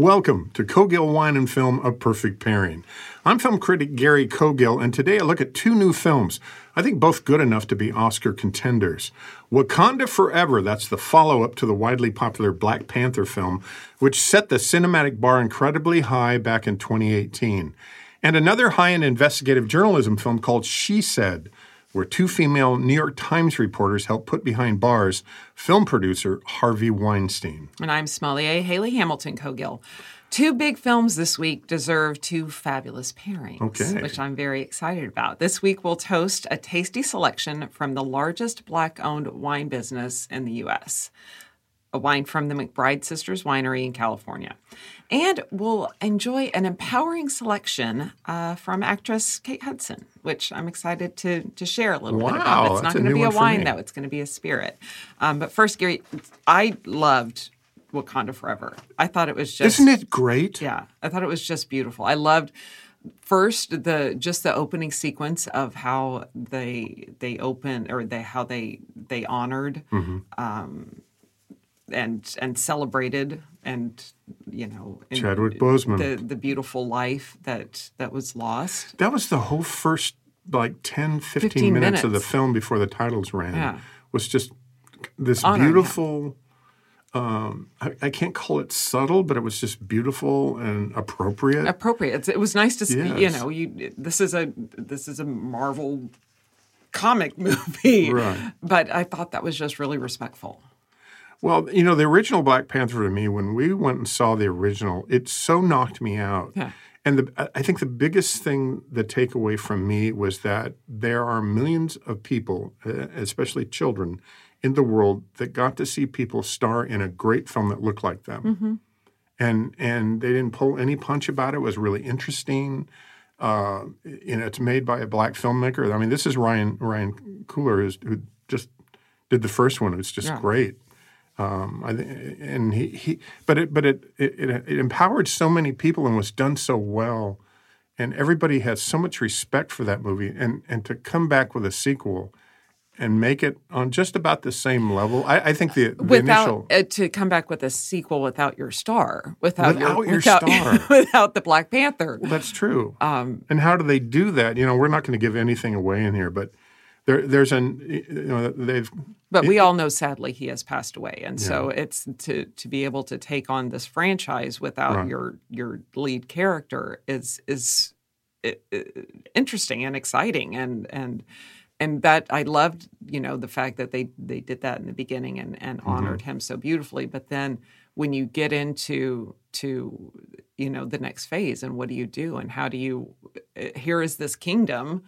Welcome to Cogill Wine and Film A Perfect Pairing. I'm film critic Gary Cogill, and today I look at two new films, I think both good enough to be Oscar contenders. Wakanda Forever, that's the follow up to the widely popular Black Panther film, which set the cinematic bar incredibly high back in 2018. And another high end investigative journalism film called She Said, where two female New York Times reporters helped put behind bars film producer Harvey Weinstein. And I'm sommelier Haley Hamilton Cogill. Two big films this week deserve two fabulous pairings, Okay. which I'm very excited about. This week we'll toast a tasty selection from the largest black owned wine business in the U.S., a wine from the McBride Sisters Winery in California. And we'll enjoy an empowering selection uh, from actress Kate Hudson, which I'm excited to, to share a little bit about. It's not going to be a wine, though. It's going to be a spirit. Um, but first, Gary, I loved Wakanda Forever. I thought it was just Isn't it great? yeah, I thought it was just beautiful. I loved first the just the opening sequence of how they they open or they how they they honored um, and and celebrated and you know Chadwick Boseman. the the beautiful life that that was lost. That was the whole first like 10, 15, 15 minutes, of the film before the titles ran. Yeah. Was just this him. beautiful. Um, I, I can't call it subtle, but it was just beautiful and appropriate. appropriate. It was nice to see. You know, you this is a this is a Marvel comic movie, Right. but I thought that was just really respectful. Well, you know, the original Black Panther to me, when we went and saw the original, it so knocked me out. Yeah. And the, I- think the biggest thing, the takeaway from me was that there are millions of people, especially children, in the world that got to see people star in a great film that looked like them. And and they didn't pull any punch about it. It was really interesting. Uh, you know, it's made by a black filmmaker. I mean, this is Ryan Ryan Coogler, who's, who just did the first one. It's just Yeah. great. Um, I, and he, he but it but it, it it empowered so many people and was done so well, and everybody has so much respect for that movie. And and to come back with a sequel, and make it on just about the same level, I, I think the, the without initial uh, to come back with a sequel without your star, without, Without your without, star. without the Black Panther. Well, that's true. Um, and how do they do that? You know, we're not going to give anything away in here, but there, there's an you know they've But we all know, sadly, he has passed away, and so it's to to be able to take on this franchise without Right. your your lead character is is i- i- interesting and exciting, and and and that I loved, you know, the fact that they they did that in the beginning and and Mm-hmm. honored him so beautifully. But then when you get into to you know the next phase and what do you do and how do you uh, here is this kingdom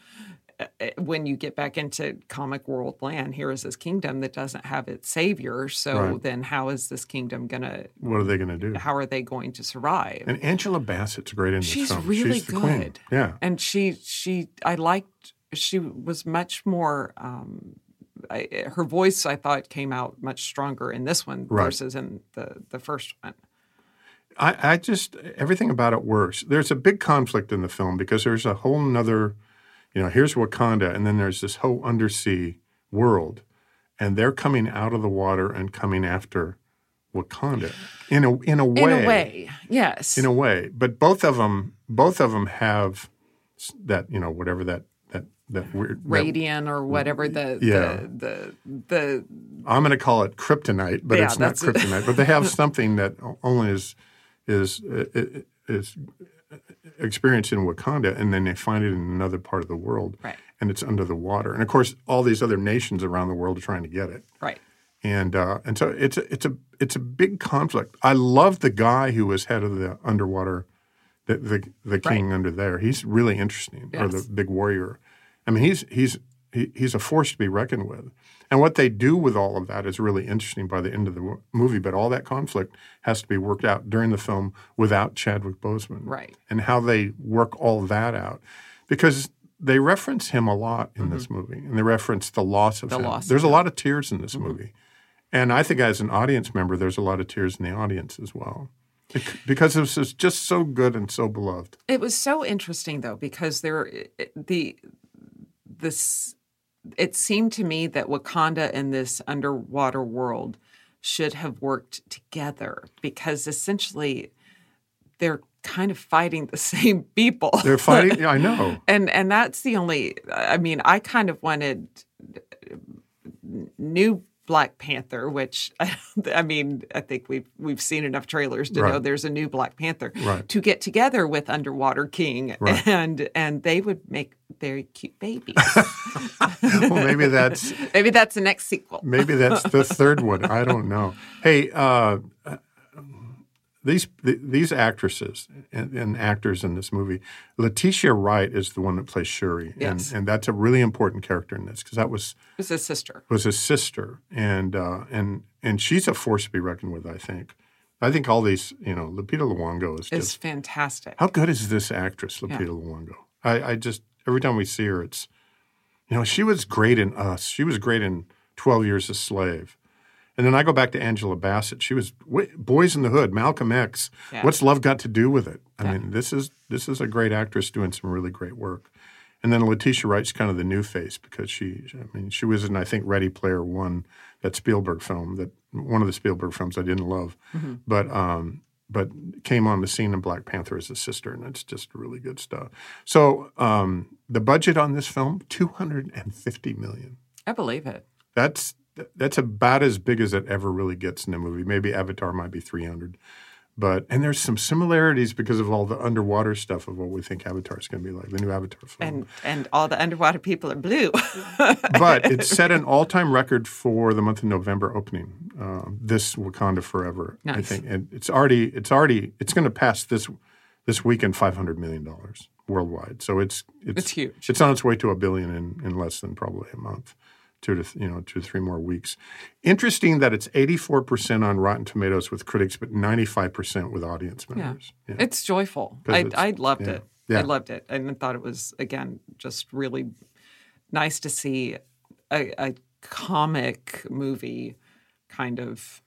when you get back into comic world land, here is this kingdom that doesn't have its savior. So Right. then, how is this kingdom gonna? what are they going to do? How are they going to survive? And Angela Bassett's great in this She's film. really She's good. Yeah. and she she I liked. She was much more. Um, I, her voice, I thought, came out much stronger in this one Right. versus in the the first one. I, I just everything about it works. There's a big conflict in the film because there's a whole nother, you know, here's Wakanda, and then there's this whole undersea world, and they're coming out of the water and coming after Wakanda in a in a way. In a way, yes. In a way, but both of them both of them have that you know whatever that that that weird that- Radiant or whatever the Yeah. the the, the I'm going to call it kryptonite, but Yeah, it's not kryptonite. but they have something that only is is is experience in Wakanda, and then they find it in another part of the world, Right. and it's under the water. And of course, all these other nations around the world are trying to get it, Right. and uh, and so it's a, it's a it's a big conflict. I love the guy who was head of the underwater, the the, the king under there. He's really interesting, or the big warrior. I mean, he's he's he, he's a force to be reckoned with. And what they do with all of that is really interesting by the end of the movie. But all that conflict has to be worked out during the film without Chadwick Boseman, Right. And how they work all that out, because they reference him a lot in this movie, and they reference the loss of Mm-hmm. The him. loss of There's a him. lot of tears in this movie, and I think as an audience member, there's a lot of tears in the audience as well, because this is just so good and so beloved. It was so interesting though because there the this it seemed to me that Wakanda and this underwater world should have worked together because essentially they're kind of fighting the same people. They're fighting. yeah, I know. and and that's the only i mean i kind of wanted new black panther which i mean i think we've we've seen enough trailers to know there's a new black panther Right. to get together with underwater king Right. and and they would make very cute babies Well, maybe that's maybe that's the next sequel Maybe that's the third one. I don't know. Hey, uh, these th- these actresses and, and actors in this movie, Letitia Wright is the one that plays Shuri, Yes. and and that's a really important character in this because that was it was his sister was his sister, and uh, and and she's a force to be reckoned with. I think. I think all these, you know, Lupita Nyong'o is is just fantastic how good is this actress, Lupita Nyong'o? I, I just every time we see her, it's you know she was great in Us. She was great in Twelve Years a Slave, and then I go back to Angela Bassett. She was Boys in the Hood, Malcolm X. Yeah. What's love got to do with it? I mean, this is this is a great actress doing some really great work. And then Letitia Wright's kind of the new face because she, I mean, she was in I think Ready Player One, that Spielberg film, that one of the Spielberg films I didn't love, but um, but came on the scene in Black Panther as a sister, and it's just really good stuff. So um, the budget on this film, two hundred and fifty million. i believe it That's that's about as big as it ever really gets in a movie. Maybe Avatar might be three hundred, but and there's some similarities because of all the underwater stuff of what we think Avatar is going to be like, the new Avatar film. and and all the underwater people are blue but it set an all-time record for the month of November opening. Uh, this Wakanda Forever, I think, and it's already it's already it's going to pass this this weekend five hundred million dollars worldwide. So it's it's It's huge. It's on its way to a billion in, in less than probably a month, two to you know two to three more weeks. Interesting that it's eighty four percent on Rotten Tomatoes with critics, but ninety five percent with audience members. Yeah. It's joyful. I, it's- I loved yeah. it. Yeah. I loved it. And I thought it was, again, just really nice to see a, a comic movie kind of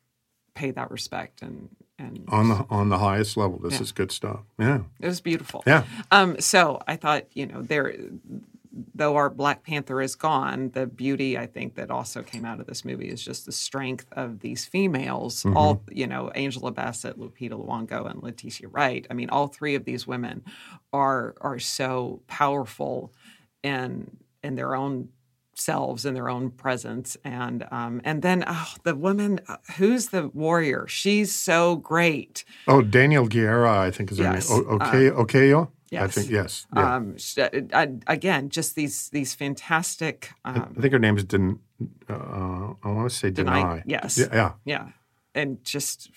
pay that respect. And, and on the on the highest level. This Yeah. is good stuff. Yeah. it was beautiful. Yeah. Um, so I thought, you know, there, though our Black Panther is gone, the beauty I think that also came out of this movie is just the strength of these females. Mm-hmm. All you know, Angela Bassett, Lupita Nyong'o, and Letitia Wright. I mean, all three of these women are are so powerful in in their own selves in their own presence and um and then oh, the woman uh, who's the warrior she's so great Oh, Danai Gurira, I think is her Yes. name. O- okay, Okoye? I yes. think yes. Yeah. um I, again just these these fantastic um I think her name is Den. Uh, I want to say deny. Danai, yes. Yeah, yeah. yeah and just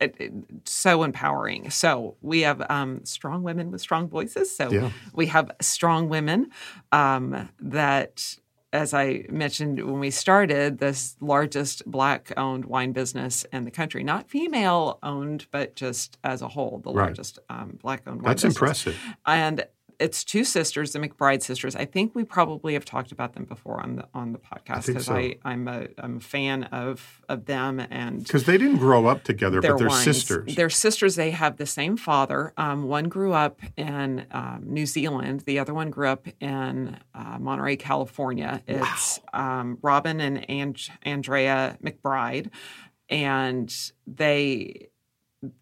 it, it- so empowering so we have um strong women with strong voices so Yeah. we have strong women um that as I mentioned when we started, this largest black owned wine business in the country, not female owned, but just as a whole, the Right. largest um, black owned wine That's business. impressive. and it's two sisters, the McBride sisters. I think we probably have talked about them before on the on the podcast because. I I'm a I'm a fan of of them and Because they didn't grow up together, their but they're wines. sisters. They're sisters. They have the same father. Um, one grew up in um, New Zealand. The other one grew up in uh, Monterey, California. It's um, Robin and Ang- Andrea McBride, and they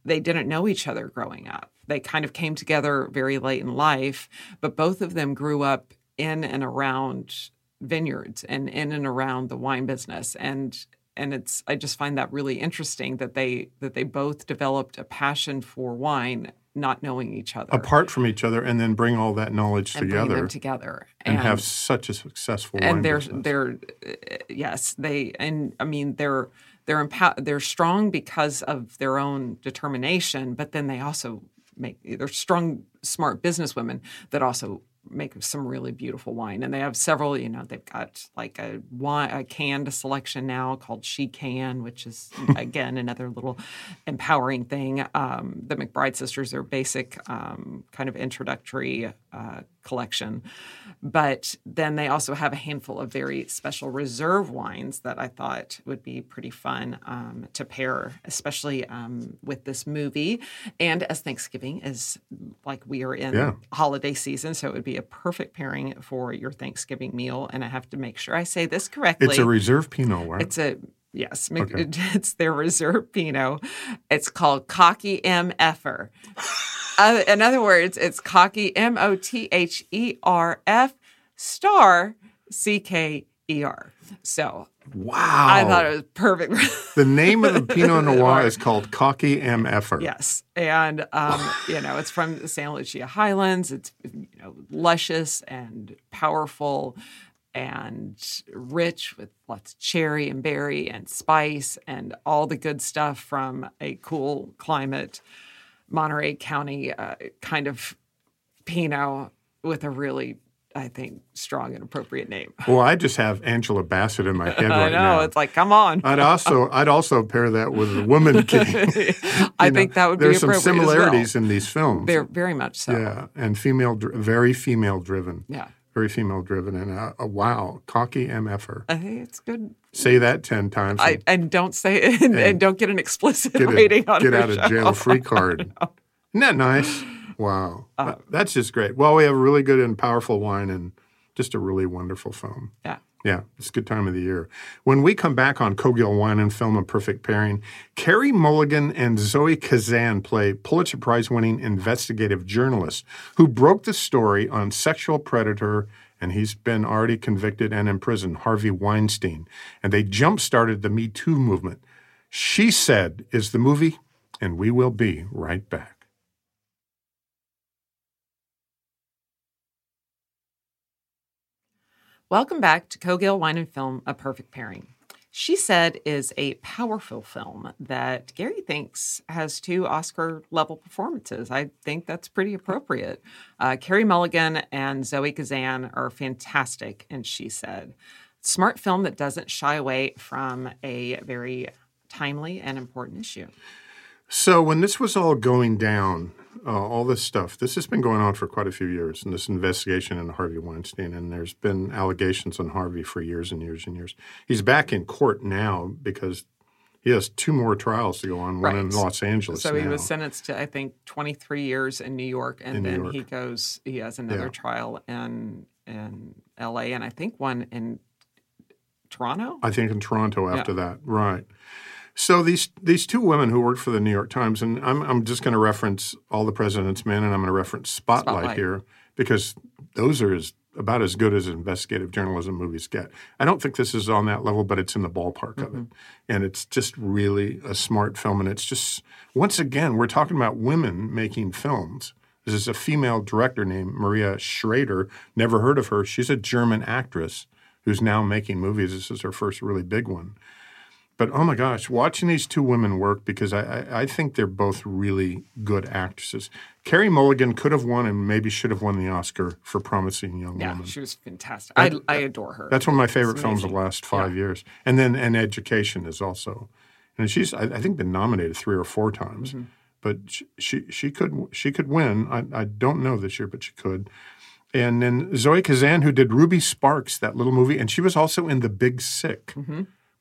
they didn't know each other growing up. They kind of came together very late in life, but both of them grew up in and around vineyards and in and around the wine business and and it's I just find that really interesting that they that they both developed a passion for wine not knowing each other Apart from each other, and then bring all that knowledge and bring together them together and, have such a successful wine and they're business. they're uh, yes they and I mean they're they're they're strong because of their own determination, but then they also make they're strong smart businesswomen that also make some really beautiful wine and they have several you know they've got like a wine a canned selection now called she can which is again another little empowering thing um, the mcbride sisters are basic um, kind of introductory uh, collection but then they also have a handful of very special reserve wines that i thought would be pretty fun um, to pair especially um, with this movie and as thanksgiving is like we are in Yeah. holiday season so it would be a perfect pairing for your thanksgiving meal and i have to make sure i say this correctly it's a reserve Pinot, right? it's a yes, Mc- it's their reserve Pinot. It's called Cocky M Effer. uh, in other words, it's Cocky M O T H E R F star C K E R. So wow. I thought it was perfect. the name of the Pinot Noir is called Cocky M. Effer. Yes, and um, you know it's from the San Lucia Highlands. It's you know luscious and powerful and rich with lots of cherry and berry and spice and all the good stuff from a cool climate, Monterey County uh, kind of Pinot with a really, I think, strong and appropriate name. Well, I just have Angela Bassett in my head I right know now. it's like, come on. I'd also I'd also pair that with the Woman King. I know, think that would be there's some appropriate as well. similarities in these films. Very, very much so. yeah, and female, very female driven. Yeah. Very female driven, and uh, uh, wow, cocky MFer. I think it's good. Say that ten times. I, and and don't say it, and, and don't get an explicit get a, rating on it. get out of jail free card. Isn't that nice? Wow, Uh, that's just great. Well, we have a really good and powerful wine, and just a really wonderful film. Yeah. Yeah, it's a good time of the year. When we come back on Cogill Wine and Film A Perfect Pairing, Carey Mulligan and Zoe Kazan play Pulitzer Prize winning investigative journalists who broke the story on sexual predator, and he's been already convicted and imprisoned, Harvey Weinstein. And they jump started the Me Too movement. She Said is the movie, and we will be right back. Welcome back to Cogill Wine and Film: A Perfect Pairing. She said is a powerful film that Gary thinks has two Oscar level performances. I think that's pretty appropriate. Uh, Carey Mulligan and Zoe Kazan are fantastic, and she said, smart film that doesn't shy away from a very timely and important issue. So when this was all going down, uh, all this stuff, this has been going on for quite a few years, and this investigation into Harvey Weinstein, and there's been allegations on Harvey for years and years and years. He's back in court now because he has two more trials to go on, one in Los Angeles. So he now. was sentenced to, I think, 23 years in New York, and In then York. he goes, he has another Yeah. trial in in L.A. and I think one in Toronto. I think in Toronto after that, right? So these these two women who worked for the New York Times, and I'm I'm just going to reference All the President's Men, and I'm going to reference Spotlight, Spotlight. here because those are as about as good as investigative journalism movies get. I don't think this is on that level, but it's in the ballpark of it, mm-hmm. and it's just really a smart film. And it's just once again we're talking about women making films. This is a female director named Maria Schrader. Never heard of her. She's a German actress who's now making movies. This is her first really big one. But oh my gosh, watching these two women work because I, I, I think they're both really good actresses. Carey Mulligan could have won and maybe should have won the Oscar for Promising Young yeah, Woman. she was fantastic. I, I adore her. That's one of my favorite films of the last five years. And then and Education is also, and she's I, I think been nominated three or four times. Mm-hmm. But she, she she could she could win. I, I don't know this year, but she could. And then Zoe Kazan, who did Ruby Sparks, that little movie, and she was also in The Big Sick,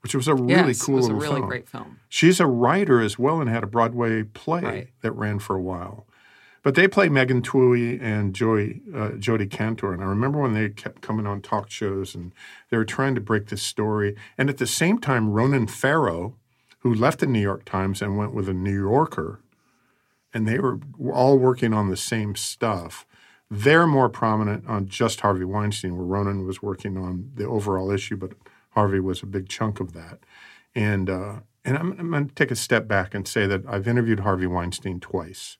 which was a really yes, cool it was a really film. great film. She's a writer as well and had a Broadway play Right. that ran for a while. But they play Megan Twohey and Joy, uh, Jodi Kantor. And I remember when they kept coming on talk shows and they were trying to break this story. And at the same time, Ronan Farrow, who left the New York Times and went with a New Yorker, and they were all working on the same stuff. They're more prominent on just Harvey Weinstein, where Ronan was working on the overall issue, but Harvey was a big chunk of that. And uh, and I'm, I'm going to take a step back and say that I've interviewed Harvey Weinstein twice,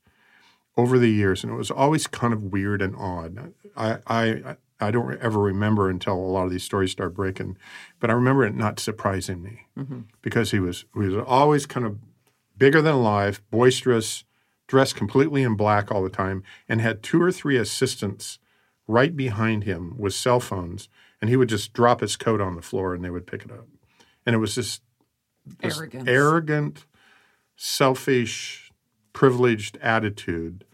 over the years, and it was always kind of weird and odd. I I I don't ever remember until a lot of these stories start breaking, but I remember it not surprising me because he was he was always kind of bigger than life, boisterous, dressed completely in black all the time, and had two or three assistants right behind him with cell phones, and he would just drop his coat on the floor and they would pick it up, and it was just this arrogant, selfish, privileged attitude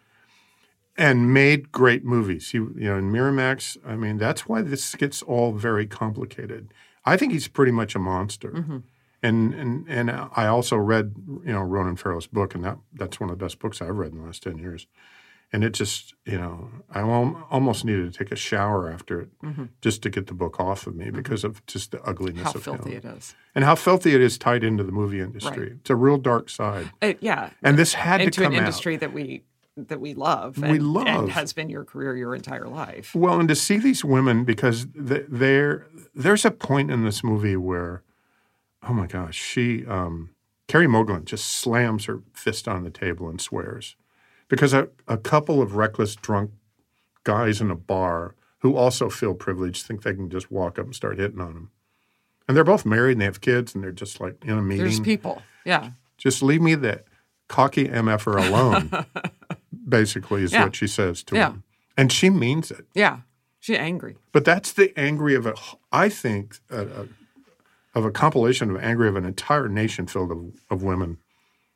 and made great movies. He, you know, in Miramax, I mean, that's why this gets all very complicated. I think he's pretty much a monster. Mm-hmm. And, and and I also read, you know, Ronan Farrow's book, and that that's one of the best books I've read in the last ten years. And it just, you know, I almost needed to take a shower after it just to get the book off of me because of just the ugliness Mm-hmm. How of filthy him it is. and how filthy it is tied into the movie industry. Right. It's a real dark side. It, yeah. And this had to into come an out. industry that we that we love. We love. and has been your career your entire life. Well, and to see these women because there, there's a point in this movie where, oh my gosh, she, um, Carey Mulligan just slams her fist on the table and swears, because a, a couple of reckless drunk guys in a bar who also feel privileged think they can just walk up and start hitting on them, and they're both married and they have kids and they're just like in a meeting. There's people. Yeah. just leave me the cocky mf'er alone. basically, is Yeah. what she says to Yeah. him, and she means it. Yeah. She's angry. But that's the angry of a, I think, a, a, of a compilation of angry of an entire nation filled of, of women,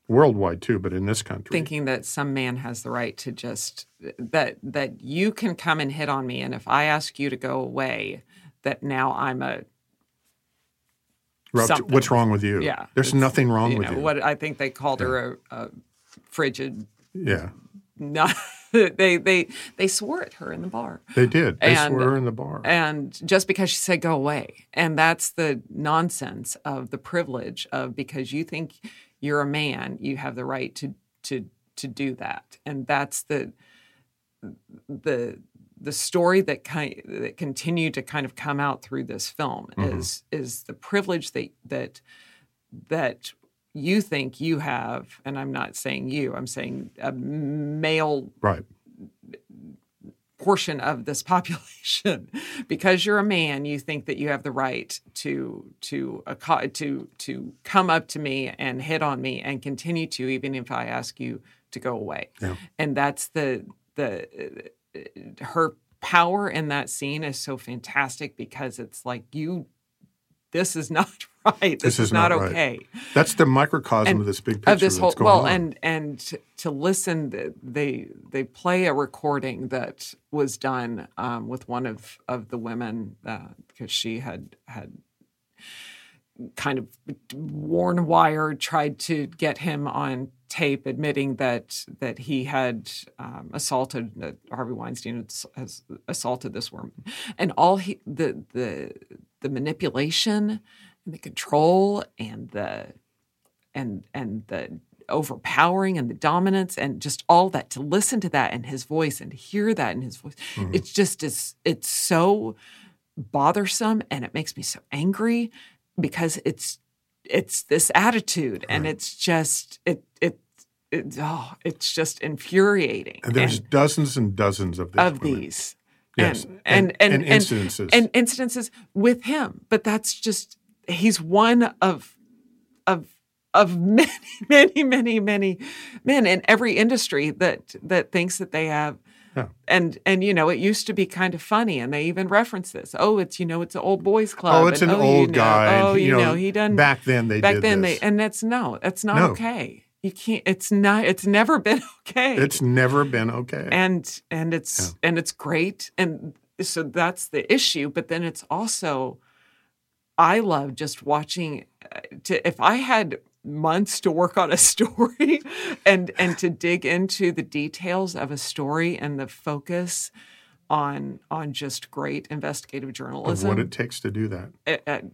worldwide too, but in this country. Thinking that some man has the right to just that that you can come and hit on me, and if I ask you to go away, that now I'm a something. what's wrong with you? yeah. There's nothing wrong you with know, you. What I think they called her a, a frigid. yeah, Not they they they swore at her in the bar. they did. They And- swore in the bar. And just because she said go away. And that's the nonsense of the privilege of because you think you're a man, you have the right to to to do that. And that's the the the story that kind that continued to kind of come out through this film mm-hmm. is is the privilege that that that you think you have, and I'm not saying you, I'm saying a male right. Portion of this population. Because you're a man you think that you have the right to to to to come up to me and hit on me and continue to even if I ask you to go away. And that's the the her power in that scene is so fantastic because it's like you this is not right this, is, not, right. okay That's the microcosm and of this big picture of this whole well on. and and to, listen they they play a recording that was done um, with one of of the women because she had had kind of worn wire tried to get him on tape admitting that that he had um, assaulted that Harvey Weinstein has assaulted this woman and all he the the the manipulation and the control and the and and the overpowering and the dominance and just all that to listen to that in his voice and to hear that in his voice mm-hmm. it's just is it's so bothersome and it makes me so angry because it's it's this attitude and it's just it it it oh it's just infuriating and there's And- dozens and dozens of these. of women. these. Yes, And, and- and, and, and incidences. And, incidences with him. But that's just, he's one of, of, of many, many, many, many men in every industry that, that thinks that they have. Yeah. And and you know it used to be kind of funny, and they even reference this. Oh, it's you know it's an old boys club. Oh, it's and, an oh, you old know, guy, Oh, he- you you know, know he done back then they back did then this. they and that's no, that's not No. okay. You can't. It's not. It's never been okay It's never been okay. and and it's and it's great and so that's the issue but then it's also i love just watching uh, to if i had months to work on a story and and to dig into the details of a story and the focus on on just great investigative of journalism what it takes to do that.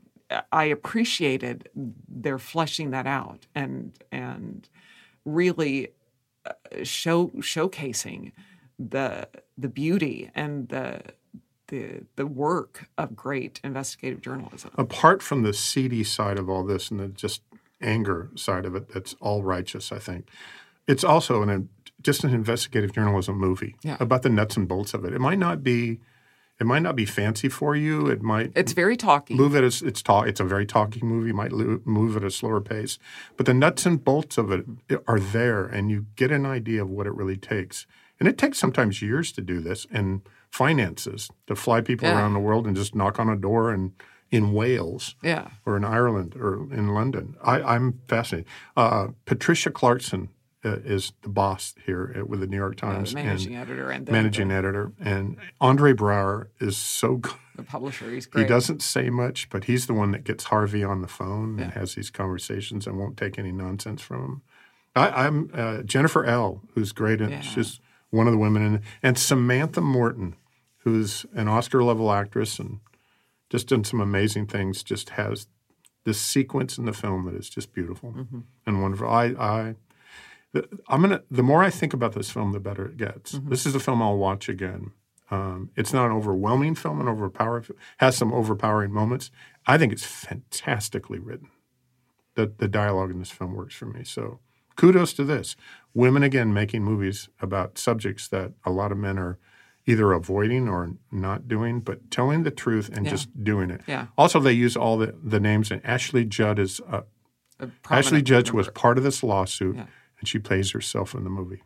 I appreciated their fleshing that out and and really uh, show showcasing the the beauty and the the the work of great investigative journalism. apart from the seedy side of all this and the just anger side of it that's all righteous i think it's also an just an investigative journalism movie Yeah. about the nuts and bolts of it. It might not be, it might not be fancy for you. It might It's very talky. move at a, it's talk. It's a very talky movie. Might lo- move at a slower pace, but the nuts and bolts of it are there, and you get an idea of what it really takes. And it takes sometimes years to do this, and finances to fly people Yeah. around the world and just knock on a door and in Wales Yeah. or in Ireland or in London. I, I'm fascinated. Uh, Patricia Clarkson is the boss here at, with the New York The Times managing and editor and the, managing the, editor, and Andre Braugher is so good. the publisher. He's He doesn't say much, but he's the one that gets Harvey on the phone and has these conversations and won't take any nonsense from him. I, I'm uh, Jennifer Ehle, who's great, and Yeah. she's one of the women, in, and Samantha Morton, who's an Oscar level actress and just done some amazing things. Just has this sequence in the film that is just beautiful Mm-hmm. and wonderful. I, I, the- I'm gonna. The more I think about this film, the better it gets. Mm-hmm. This is a film I'll watch again. Um, it's not an overwhelming film and overpowering. Has some overpowering moments. I think it's fantastically written. The the dialogue in this film works for me. So kudos to this. Women again making movies about subjects that a lot of men are either avoiding or not doing, but telling the truth and Yeah. just doing it. Yeah. Also, they use all the, the names, and Ashley Judd is uh, A Ashley Judd was part of this lawsuit, Yeah. And she plays herself in the movie.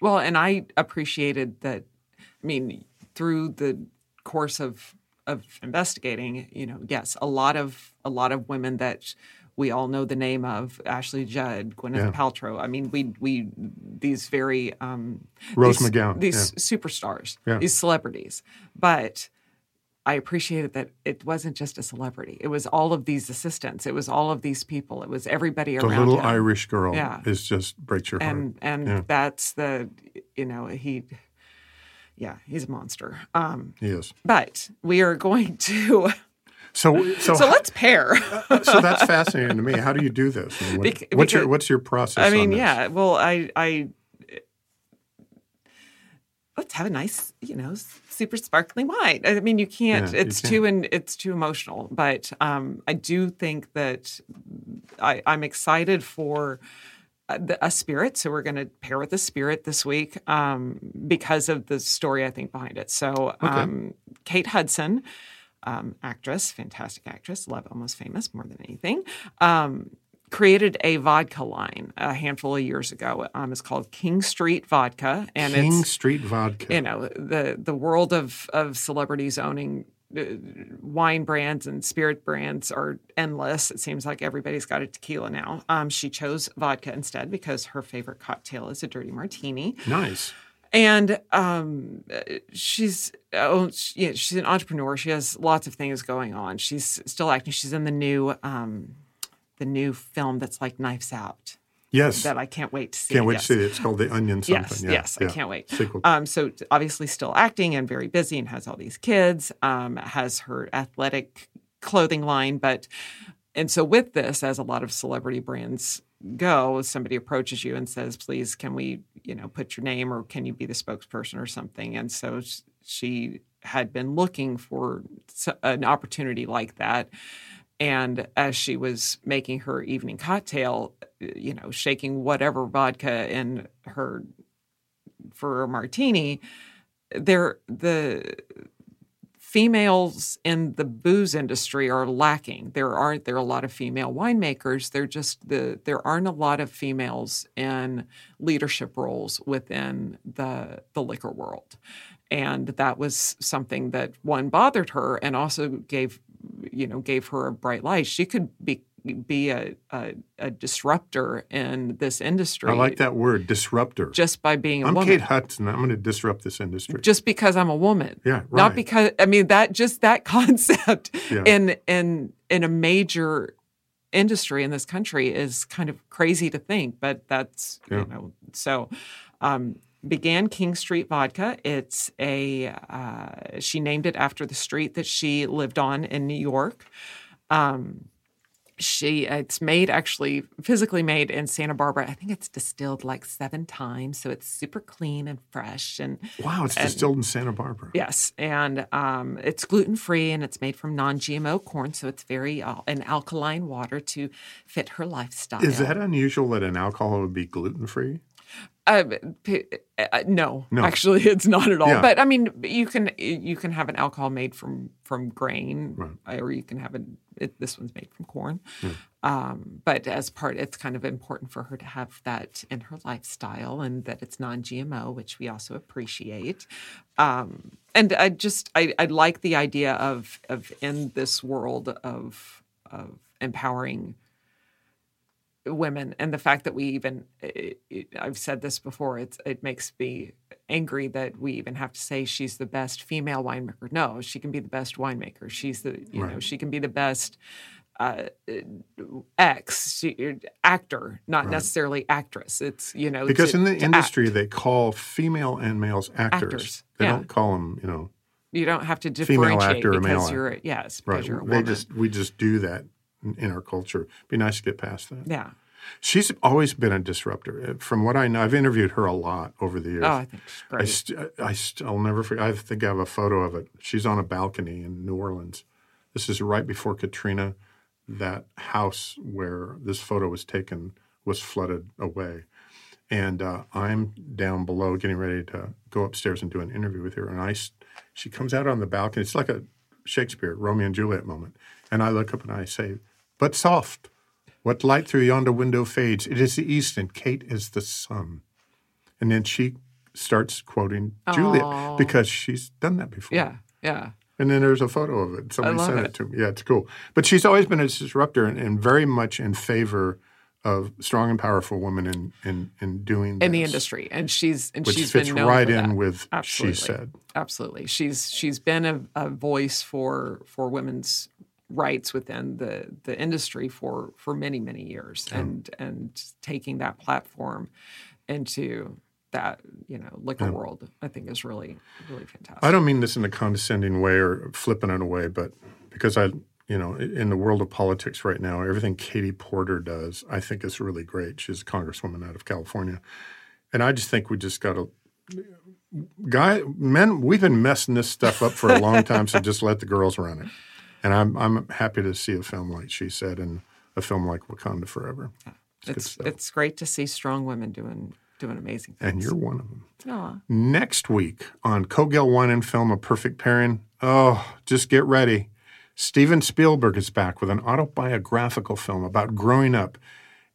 Well, and I appreciated that. I mean, through the course of of investigating, you know, yes, a lot of a lot of women that we all know the name of Ashley Judd, Gwyneth Yeah. Paltrow. I mean, we we these very um, Rose these, McGowan, these yeah. superstars, Yeah. these celebrities, but. I appreciated that it wasn't just a celebrity. It was all of these assistants. It was all of these people. It was everybody The around little him. Irish girl Yeah. is just breaks your heart. and and Yeah. that's the you know he yeah he's a monster um he is. but we are going to So, so, so let's pair so that's fascinating to me. How do you do this? What- Bec- what's your what's your process? i mean yeah well i i let's have a nice you know super sparkling wine i mean you can't Yeah, you it's can't. too and it's too emotional but um i do think that i i'm excited for a, the- a spirit so we're going to pair with a spirit this week um because of the story i think behind it so um kate hudson um, actress, fantastic actress, love almost famous more than anything. Created a vodka line a handful of years ago. Um, it's called King Street Vodka, and King it's Street Vodka. you know the the world of of celebrities owning uh, wine brands and spirit brands are endless. It seems like everybody's got a tequila now. Um, she chose vodka instead because her favorite cocktail is a dirty martini nice. and um, she's oh, she, yeah, she's an entrepreneur. She has lots of things going on. She's still acting. She's in the new um, the new film that's like Knives Out Yes. that I can't wait to see. Can't wait Yes. to see it. It's called The Onion something. Yes, yeah, yes, yeah. I can't wait. Sequel. Um, so obviously still acting and very busy and has all these kids. Um, has her athletic clothing line, but and so with this, as a lot of celebrity brands go, somebody approaches you and says, "Please, can we, you know, put your name or can you be the spokesperson or something?" And so she had been looking for an opportunity like that. And as she was making her evening cocktail, uh, you know, shaking whatever vodka in her for a martini, there the females in the booze industry are lacking. There aren't there are a lot of female winemakers. There just the there aren't a lot of females in leadership roles within the the liquor world. And that was something that one bothered her and also gave you know gave her a bright light. She could be be a, a, a disruptor in this industry. I like that word, disruptor. Just by being a I'm woman Kate Hudson. I'm going to disrupt this industry. just because I'm a woman. Yeah, Not because I mean that just that concept Yeah. in in in a major industry in this country is kind of crazy to think, but that's Yeah. you know so um began King Street Vodka. It's a uh, she named it after the street that she lived on in New York. Um, she it's made actually physically made in Santa Barbara. I think it's distilled like seven times, so it's super clean and fresh and wow, it's and- distilled in Santa Barbara. Yes, and um, it's gluten free and it's made from non GMO corn, so it's very uh, an alkaline water to fit her lifestyle. Is that unusual that an alcohol would be gluten free? Uh, uh, no, No. actually, it's not at all. Yeah. But I mean, you can you can have an alcohol made from from grain, or you can have it. it this one's made from corn. Um, but as part, it's kind of important for her to have that in her lifestyle, and that it's non-GMO, which we also appreciate. Um, and I just I, I like the idea of of in this world of of empowering women and the fact that we even it, it, I've said this before it's it makes me angry that we even have to say she's the best female winemaker no she can be the best winemaker she's the you know she can be the best uh, eh, X she, actor not necessarily actress it's you know Because to- in the industry, act. they call female and males actors. Actors, They yeah. don't call them, you know, you don't have to female differentiate actor or male because you're yes because right? you're a They just we just do that in, in our culture. Be nice to get past that. yeah She's always been a disruptor. Uh, From what I know, I've interviewed her a lot over the years. oh I think she's I, great st- I st- I'll never forget. I think I have a photo of it. She's on a balcony in New Orleans. This is right before Katrina. That house where this photo was taken was flooded away. And uh, I'm down below getting ready to go upstairs and do an interview with her. And I, she comes out on the balcony. It's like a Shakespeare, Romeo and Juliet moment. And I look up and I say, But soft, what light through yonder window fades? It is the east, and Kate is the sun. And then she starts quoting Juliet because she's done that before. yeah yeah And then there's a photo of it. Somebody sent it. it. to me. Yeah, it's cool. But she's always been a disruptor and, and very much in favor of strong and powerful women in in, in doing in the industry, and she's and which she's fits been known right in that. with Absolutely. she said. Absolutely, she's she's been a, a voice for for women's rights within the the industry for for many many years, and and taking that platform into that you know liquor world, I think is really really fantastic. I don't mean this in a condescending way or flipping it away, but because I, you know, in the world of politics right now, everything Katie Porter does, I think is really great. She's a congresswoman out of California. And I just think we just got to, guy, men, we've been messing this stuff up for a long time, so just let the girls run it. And I'm, I'm happy to see a film like she said and a film like Wakanda Forever. good it's it's great to see strong women doing doing amazing things. And you're one of them. Aw. Next week on Cogill Wine and Film, A Perfect Pairing. Oh, just get ready. Steven Spielberg is back with an autobiographical film about growing up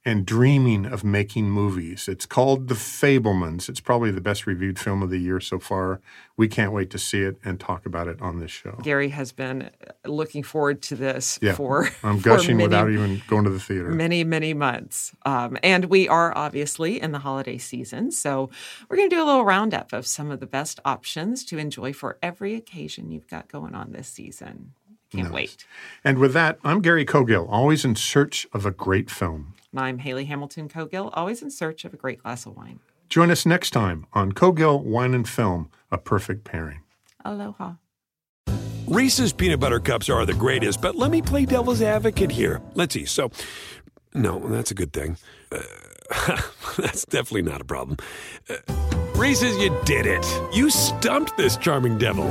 and dreaming of making movies. It's called The Fabelmans. It's probably the best reviewed film of the year so far. We can't wait to see it and talk about it on this show. Gary has been looking forward to this Yeah, for I'm for gushing many, without even going to the theater. many many months um, and we are obviously in the holiday season so we're going to do a little roundup of some of the best options to enjoy for every occasion you've got going on this season can't wait And with that, I'm Gary Cogill, always in search of a great film. And i'm haley hamilton cogill always in search of a great glass of wine Join us next time on Cogill Wine and Film, A Perfect Pairing. aloha Reese's peanut butter cups are the greatest, but let me play devil's advocate here. Let's see. So, no, that's a good thing. Uh, that's definitely not a problem. Uh, Reese's, you did it. You stumped this charming devil.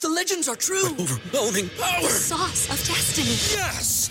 The legends are true. Overwhelming power! Sauce of destiny. Yes!